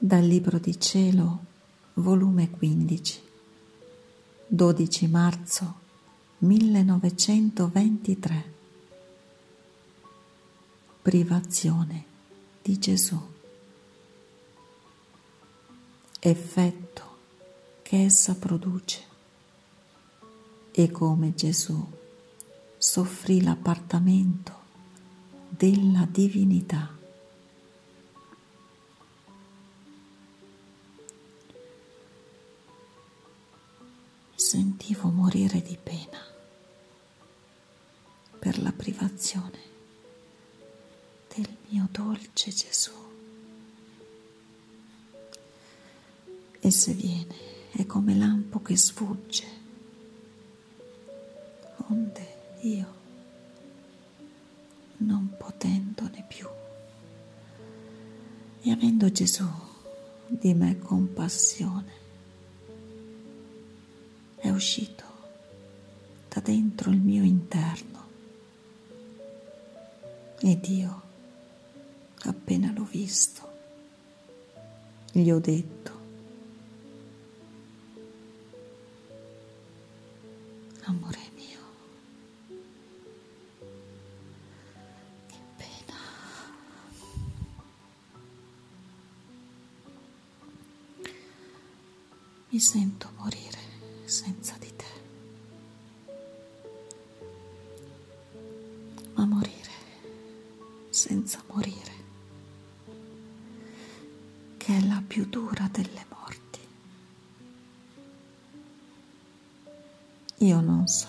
Dal Libro di Cielo, volume 15, 12 marzo 1923. Privazione di Gesù. Effetto che essa produce e come Gesù soffrì l'appartamento della divinità. Sentivo morire di pena per la privazione del mio dolce Gesù. E se viene è come lampo che sfugge, onde io non potendone più. E avendo Gesù di me compassione, è uscito da dentro il mio interno. Ed io, appena l'ho visto, gli ho detto, amore mi sento morire senza di te. Ma morire senza morire, che è la più dura delle morti. Io non so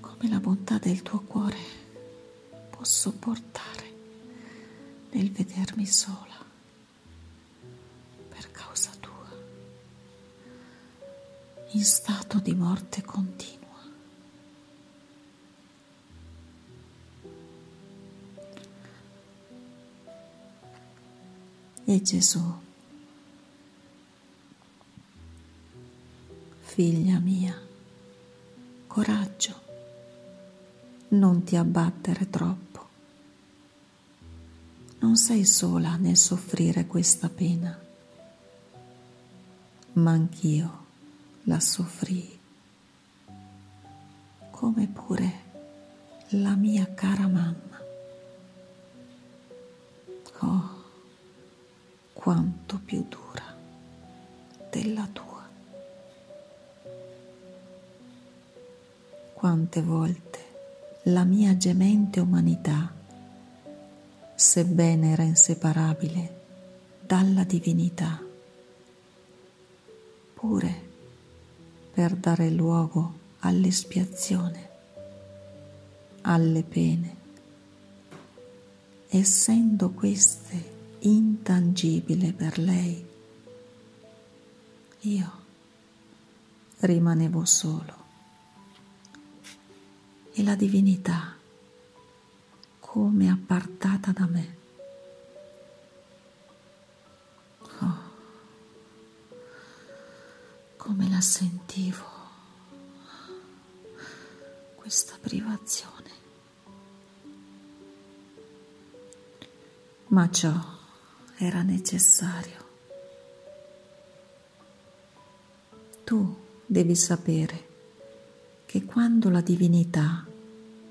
come la bontà del tuo cuore può sopportare nel vedermi sola in stato di morte continua. E Gesù, figlia mia, coraggio, non ti abbattere troppo. Non sei sola nel soffrire questa pena, ma anch'io la soffrì, come pure la mia cara mamma. Oh, quanto più dura della tua. Quante volte la mia gemente umanità, sebbene era inseparabile dalla divinità, pure per dare luogo all'espiazione, alle pene, essendo queste intangibili per lei, io rimanevo solo. E la divinità come appartata da me come la sentivo, questa privazione. Ma ciò era necessario. Tu devi sapere che quando la divinità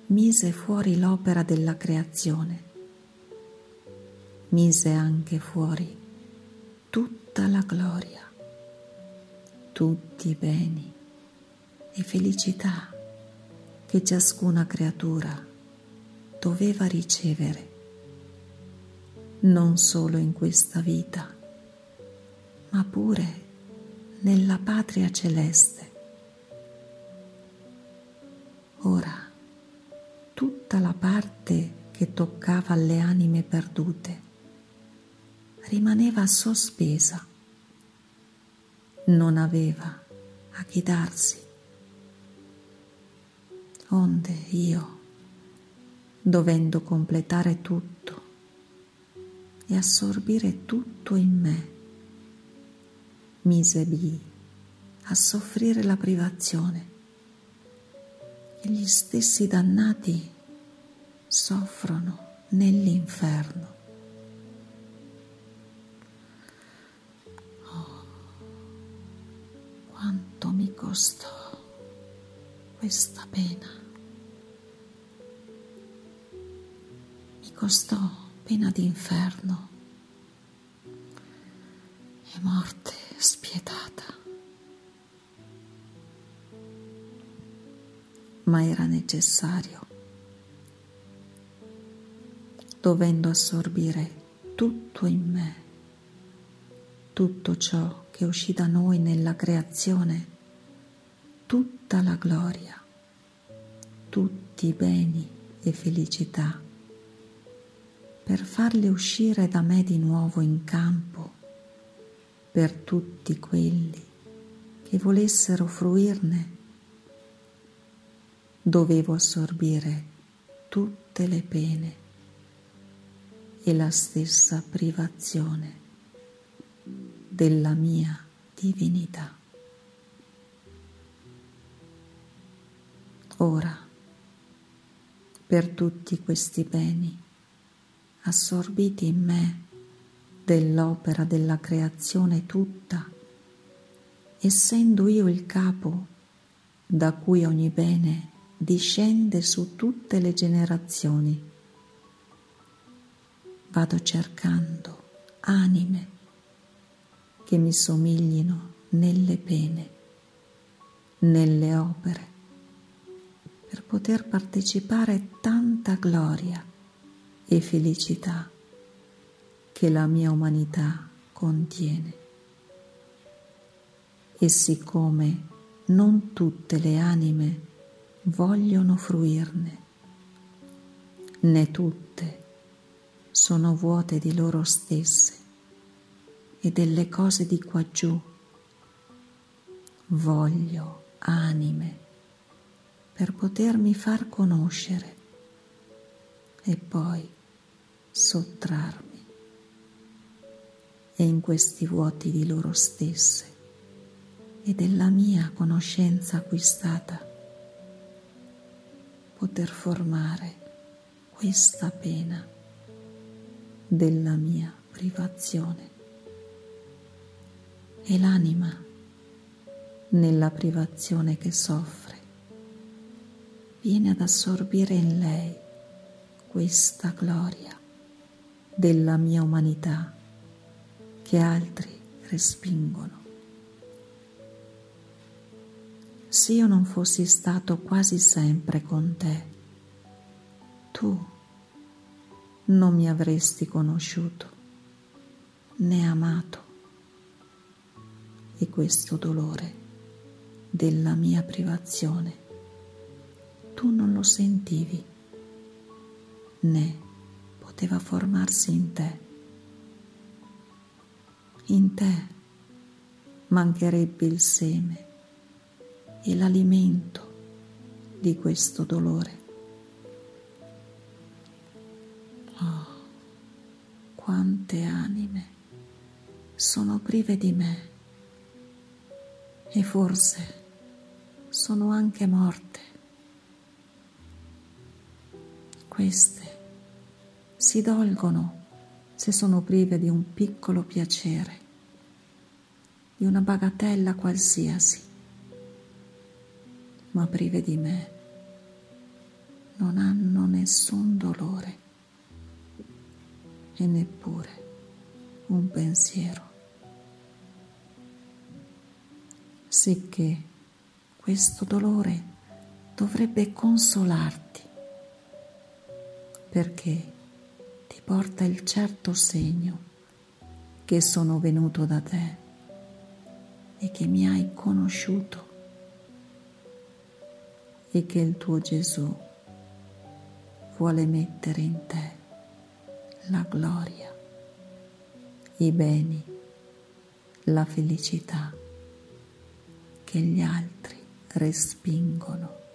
mise fuori l'opera della creazione, mise anche fuori tutta la gloria tutti i beni e felicità che ciascuna creatura doveva ricevere, non solo in questa vita, ma pure nella patria celeste. Ora, tutta la parte che toccava alle anime perdute rimaneva sospesa non aveva a chi darsi. Onde io, dovendo completare tutto e assorbire tutto in me, misebii a soffrire la privazione che gli stessi dannati soffrono nell'inferno. Costò questa pena? Mi costò pena d'inferno e morte spietata. Ma era necessario, dovendo assorbire tutto in me, tutto ciò che uscì da noi nella creazione, tutta la gloria, tutti i beni e felicità, per farli uscire da me di nuovo in campo per tutti quelli che volessero fruirne. Dovevo assorbire tutte le pene e la stessa privazione della mia divinità. Ora, per tutti questi beni assorbiti in me, dell'opera della creazione tutta, essendo io il capo da cui ogni bene discende su tutte le generazioni. Vado cercando anime che mi somiglino nelle pene, nelle opere, per poter partecipare tanta gloria e felicità che la mia umanità contiene. E siccome non tutte le anime vogliono fruirne, né tutte sono vuote di loro stesse e delle cose di quaggiù, voglio anime per potermi far conoscere e poi sottrarmi e in questi vuoti di loro stesse e della mia conoscenza acquistata poter formare questa pena della mia privazione. E l'anima nella privazione che soffre viene ad assorbire in lei questa gloria della mia umanità che altri respingono. Se io non fossi stato quasi sempre con te, tu non mi avresti conosciuto né amato e questo dolore della mia privazione tu non lo sentivi né poteva formarsi in te in te mancherebbe il seme e l'alimento di questo dolore. Oh, quante anime sono prive di me e forse sono anche morte. Queste si dolgono se sono prive di un piccolo piacere, di una bagatella qualsiasi, ma prive di me non hanno nessun dolore e neppure un pensiero. Sicché questo dolore dovrebbe consolarti perché porta il certo segno che sono venuto da te e che mi hai conosciuto e che il tuo Gesù vuole mettere in te la gloria, i beni, la felicità che gli altri respingono.